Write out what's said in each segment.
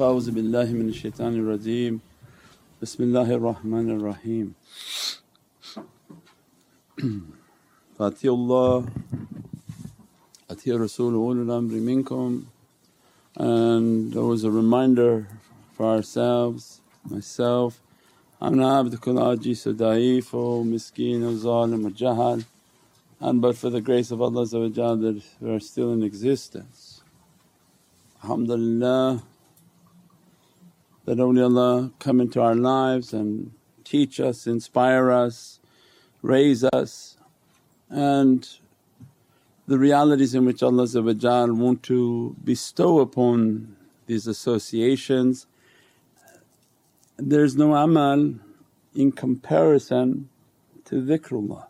أعوذ بالله من الشيطان الرجيم بسم الله الرحمن الرحيم فأطيعوا الله أطيعوا رسول أولي الأمر منكم and there was a reminder for ourselves, myself أنا عبدك العاجز ضعيف مسكين ظالم جهل and but for the grace of Allah that we are still in existence. Alhamdulillah that awliyaullah come into our lives and teach us, inspire us, raise us and the realities in which Allah want to bestow upon these associations. There's no amal in comparison to dhikrullah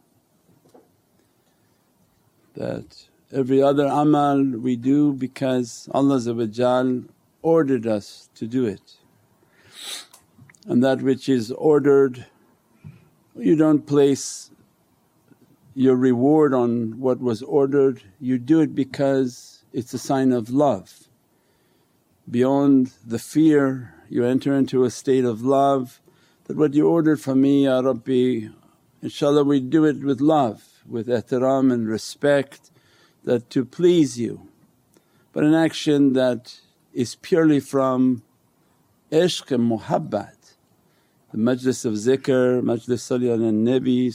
that every other amal we do because Allah ordered us to do it. And that which is ordered you don't place your reward on what was ordered, you do it because it's a sign of love. Beyond the fear you enter into a state of love that what you ordered from me Ya Rabbi inshaAllah we do it with love with ihtiram and respect that to please you. But an action that is purely from ishq and muhabbat. The majlis of zikr, majlis salih ala nabi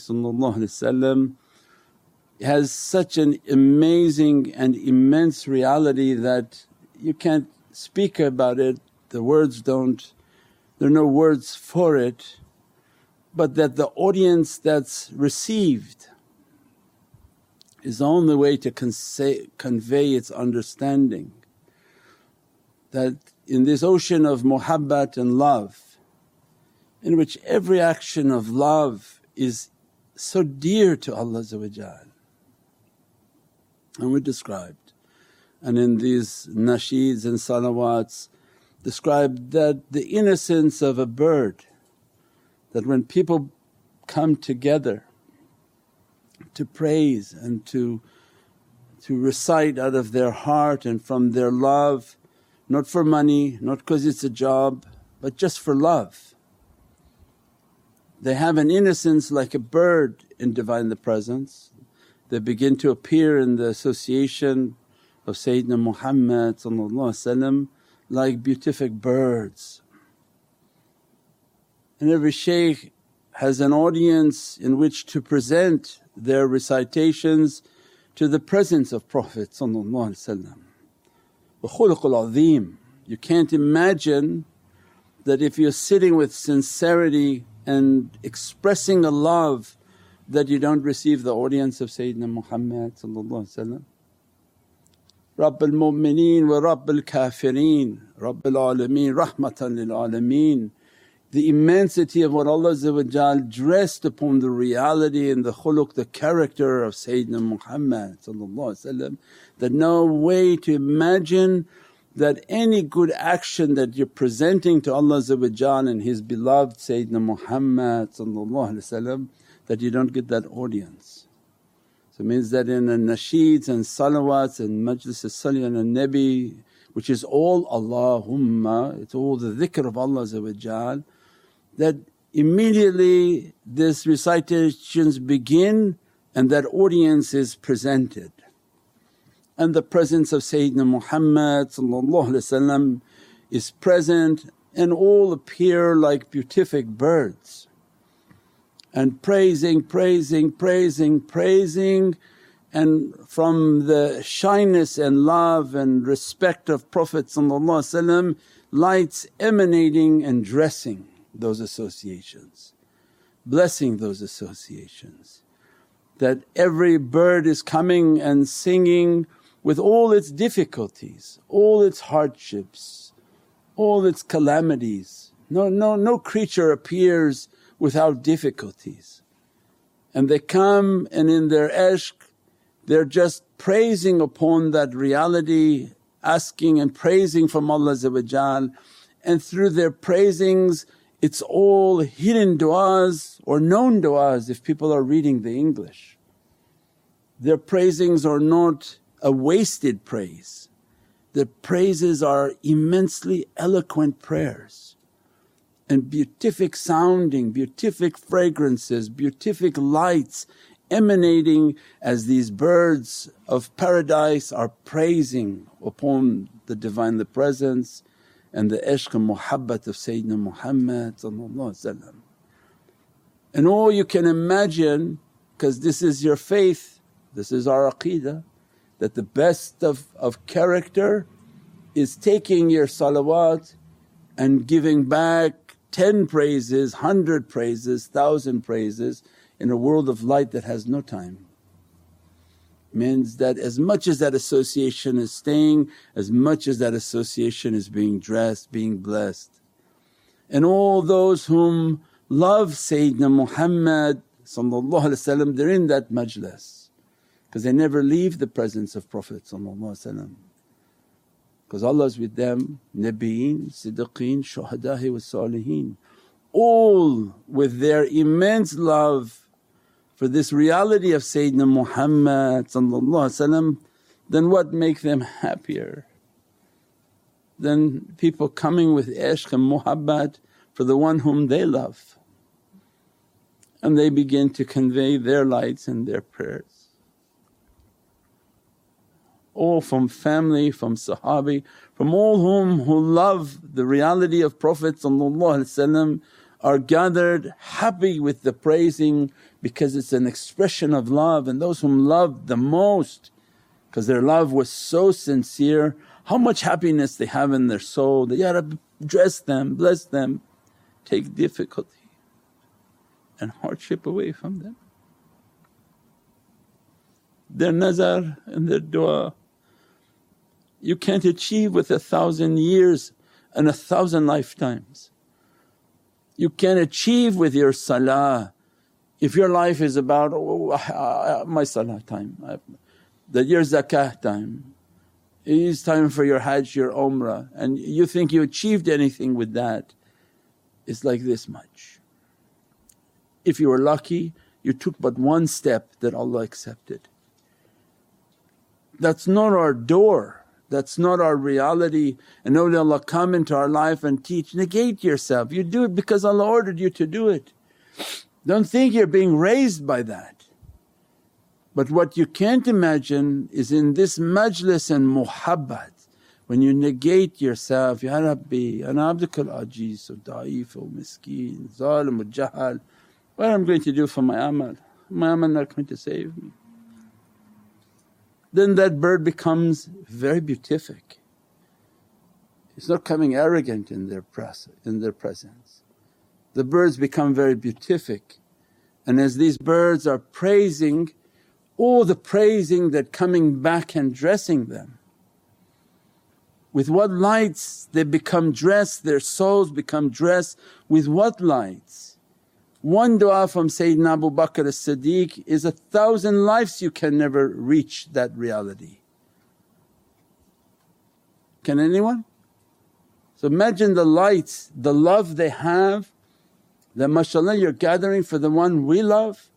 has such an amazing and immense reality that you can't speak about it, the words don't, there are no words for it but that the audience that's received is the only way to convey its understanding. That in this ocean of muhabbat and love, in which every action of love is so dear to Allah and we described and in these nasheeds and salawats described that the innocence of a bird that when people come together to praise and to, to recite out of their heart and from their love, not for money, not because it's a job but just for love. They have an innocence like a bird in Divine Presence. They begin to appear in the association of Sayyidina Muhammad like beatific birds. And every shaykh has an audience in which to present their recitations to the presence of Prophet khuluqul azim. You can't imagine that if you're sitting with sincerity and expressing a love that you don't receive the audience of Sayyidina Muhammad Rabb al-mu'mineen wa Rabb al-kafirin, Rabb al-alameen, rahmatan lil alameen the immensity of what Allah dressed upon the reality and the khuluq, the character of Sayyidina Muhammad that no way to imagine that any good action that you're presenting to Allah and His beloved Sayyidina Muhammad that you don't get that audience. So it means that in the nasheeds and salawats and majlis salih ala nabi which is all Allahumma, it's all the dhikr of Allah that immediately these recitations begin and that audience is presented. And the presence of Sayyidina Muhammad is present and all appear like beatific birds and praising, praising, praising, praising and from the shyness and love and respect of Prophet lights emanating and dressing those associations, blessing those associations. That every bird is coming and singing with all its difficulties, all its hardships, all its calamities. No, no, no creature appears without difficulties. And they come and in their ishq they're just praising upon that reality, asking and praising from Allah and through their praisings it's all hidden du'as or known du'as if people are reading the English. Their praisings are not a wasted praise. Their praises are immensely eloquent prayers and beatific sounding, beatific fragrances, beatific lights emanating as these birds of paradise are praising upon the Divine the Presence and the ishq and muhabbat of Sayyidina Muhammad And all you can imagine because this is your faith, this is our aqeedah that the best of, of character is taking your salawat and giving back 10 praises, 100 praises, 1000 praises in a world of light that has no time. Means that as much as that association is staying, as much as that association is being dressed, being blessed. And all those whom love Sayyidina Muhammad they're in that majlis because they never leave the presence of Prophet because Allah is with them, Nabiyeen, Siddiqeen, Shuhada'i wa Saliheen all with their immense love for this reality of Sayyidina Muhammad then what make them happier? Than people coming with ishq and muhabbat for the one whom they love. And they begin to convey their lights and their prayers. All from family, from Sahabi, from all whom who love the reality of Prophet are gathered happy with the praising because it's an expression of love and those whom loved the most because their love was so sincere how much happiness they have in their soul that, Ya Rabbi dress them, bless them, take difficulty and hardship away from them. Their nazar and their dua you can't achieve with a thousand years and a thousand lifetimes. You can achieve with your salah. If your life is about, oh, my salah time, that your zakah time, it is time for your hajj, your umrah and you think you achieved anything with that, it's like this much. If you were lucky you took but one step that Allah accepted. That's not our door, that's not our reality and awliyaullah come into our life and teach, negate yourself. You do it because Allah ordered you to do it. Don't think you're being raised by that. But what you can't imagine is in this majlis and muhabbat when you negate yourself, Ya Rabbi ana abdukal ajiz, da'if, miskeen, zalim, jahal what am I going to do for my amal? My amal not going to save me. Then that bird becomes very beatific. It's not coming arrogant in their, pres- in their presence. The birds become very beatific and as these birds are praising, all the praising that coming back and dressing them. With what lights they become dressed, their souls become dressed with what lights? One dua from Sayyidina Abu Bakr as-Siddiq is a thousand lives you can never reach that reality. Can anyone? So imagine the lights, the love they have that mashallah you're gathering for the one we love.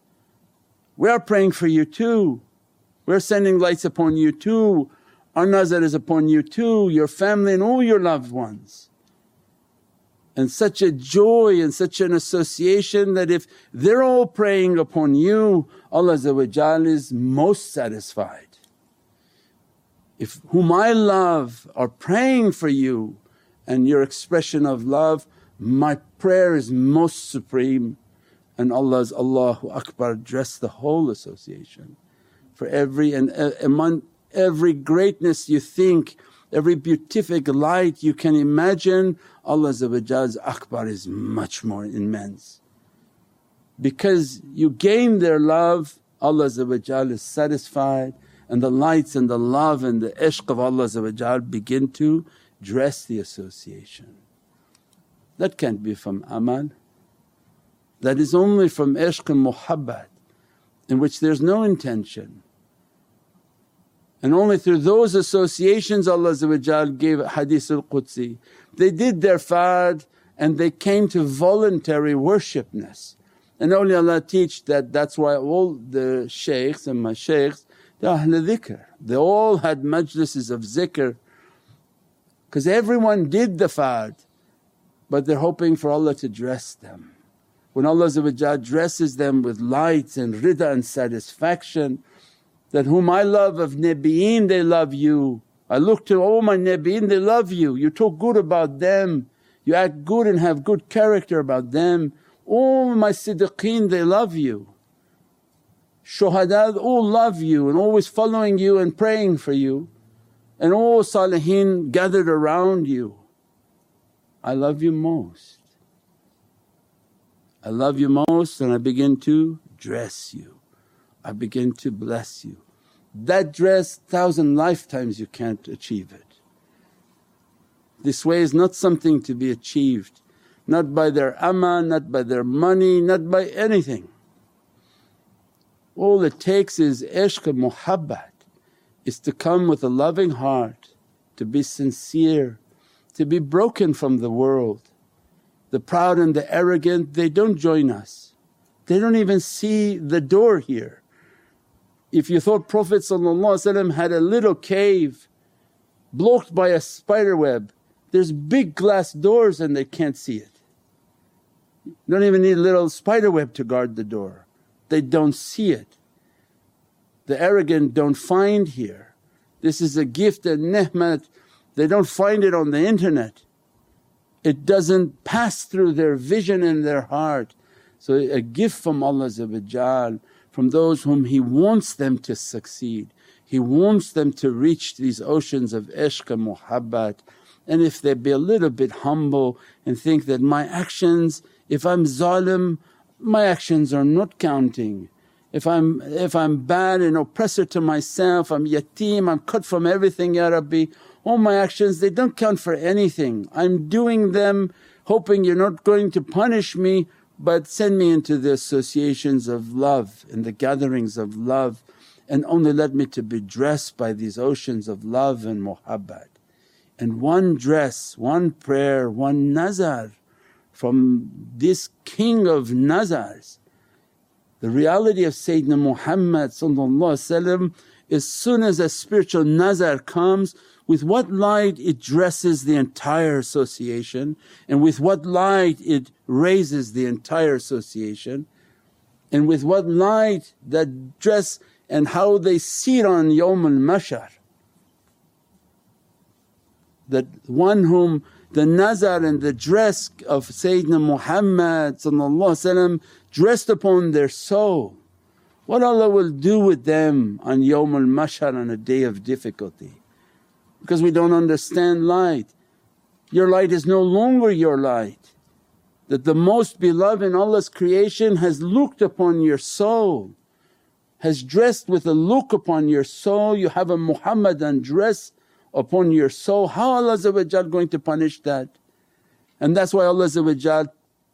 We are praying for you too, we're sending lights upon you too, our nazar is upon you too, your family and all your loved ones and such a joy and such an association that if they're all praying upon you Allah is most satisfied. If whom I love are praying for you and your expression of love, my prayer is most supreme and Allah's Allahu Akbar dress the whole association. For every and uh, among every greatness you think every beatific light you can imagine Allah's akbar is much more immense. Because you gain their love Allah is satisfied and the lights and the love and the ishq of Allah begin to dress the association. That can't be from amal, that is only from ishq and muhabbat in which there's no intention and only through those associations Allah gave Hadith al-Qudsi. They did their fard and they came to voluntary worshipness. And only Allah teach that that's why all the shaykhs and mashaykhs they Ahl dhikr. They all had majlises of zikr because everyone did the fard but they're hoping for Allah to dress them. When Allah dresses them with lights and rida and satisfaction that, whom I love of Nabiyin they love you. I look to all my Nabiyin they love you, you talk good about them, you act good and have good character about them. All my siddiqeen they love you. Shuhada all love you and always following you and praying for you and all salihin gathered around you. I love you most. I love you most and I begin to dress you. I begin to bless you. That dress thousand lifetimes you can't achieve it. This way is not something to be achieved, not by their amal, not by their money, not by anything. All it takes is ishq muhabbat, is to come with a loving heart, to be sincere, to be broken from the world. The proud and the arrogant they don't join us, they don't even see the door here. If you thought Prophet had a little cave blocked by a spider web, there's big glass doors and they can't see it. You don't even need a little spider web to guard the door, they don't see it. The arrogant don't find here. This is a gift and ni'mat, they don't find it on the internet. It doesn't pass through their vision and their heart. So a gift from Allah from those whom He wants them to succeed. He wants them to reach these oceans of ishq and muhabbat and if they be a little bit humble and think that my actions, if I'm zalim my actions are not counting. If I'm, if I'm bad and oppressor to myself, I'm yatim, I'm cut from everything Ya Rabbi, all my actions they don't count for anything. I'm doing them hoping you're not going to punish me but send me into the associations of love and the gatherings of love and only let me to be dressed by these oceans of love and muhabbat and one dress, one prayer, one nazar from this king of nazars. The reality of Sayyidina Muhammad as soon as a spiritual nazar comes with what light it dresses the entire association and with what light it raises the entire association and with what light that dress and how they see it on Yawm al-Mahshar that one whom the nazar and the dress of Sayyidina Muhammad dressed upon their soul. What Allah will do with them on Yawmul Mahshar on a day of difficulty because we don't understand light. Your light is no longer your light that the most beloved in Allah's creation has looked upon your soul, has dressed with a look upon your soul. You have a Muhammadan dress upon your soul, how Allah going to punish that? And that's why Allah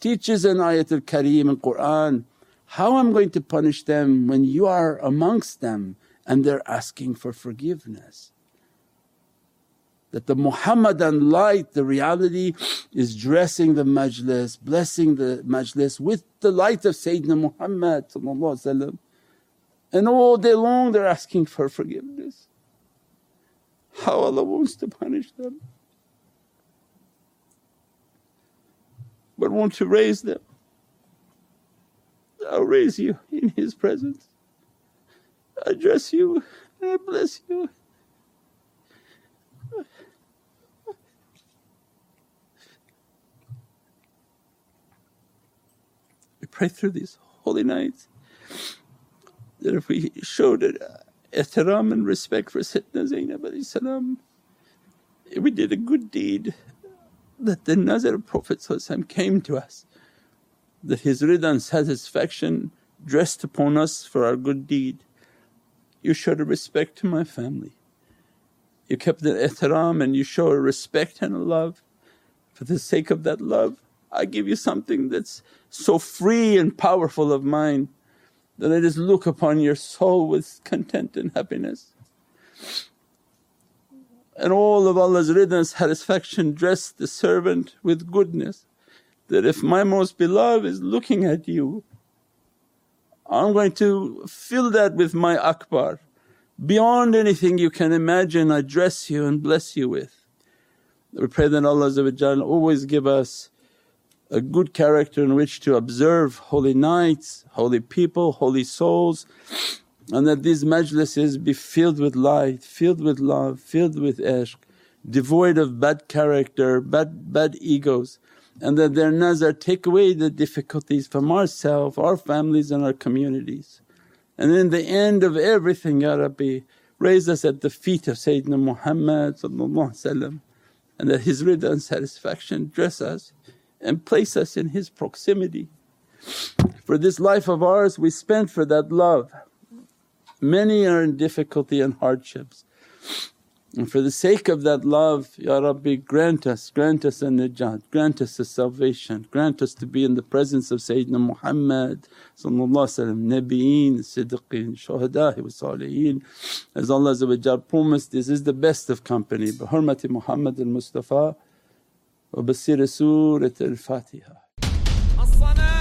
teaches in ayatul kareem in Qur'an, how I'm going to punish them when you are amongst them and they're asking for forgiveness. That the Muhammadan light, the reality is dressing the majlis, blessing the majlis with the light of Sayyidina Muhammad and all day long they're asking for forgiveness how Allah wants to punish them but want to raise them. I'll raise you in His presence, I dress you and I bless you. Pray through these holy nights that if we showed it uh, ihtiram and respect for Sayyidina Zainab salam. We did a good deed that the nazar of Prophet came to us, that his rida and satisfaction dressed upon us for our good deed. You showed a respect to my family. You kept the ihtiram and you show a respect and a love. For the sake of that love I give you something that's so free and powerful of mine that I just look upon your soul with content and happiness. And all of Allah's ridha and satisfaction dress the servant with goodness that if my most beloved is looking at you, I'm going to fill that with my akbar. Beyond anything you can imagine I dress you and bless you with. We pray that Allah always give us a good character in which to observe holy nights, holy people, holy souls and that these majlises be filled with light, filled with love, filled with ishq, devoid of bad character, bad, bad egos and that their nazar take away the difficulties from ourselves, our families and our communities. And in the end of everything, Ya Rabbi, raise us at the feet of Sayyidina Muhammad and that his rida and satisfaction dress us and place us in his proximity. For this life of ours we spent for that love. Many are in difficulty and hardships and for the sake of that love, Ya Rabbi grant us, grant us a najat, grant us a salvation, grant us to be in the presence of Sayyidina Muhammad Nabiyeen, Siddiqeen, Shuhada'i wa. As Allah promised, this is the best of company. Bi Muhammad al وبصير سورة الفاتحة. الصلاة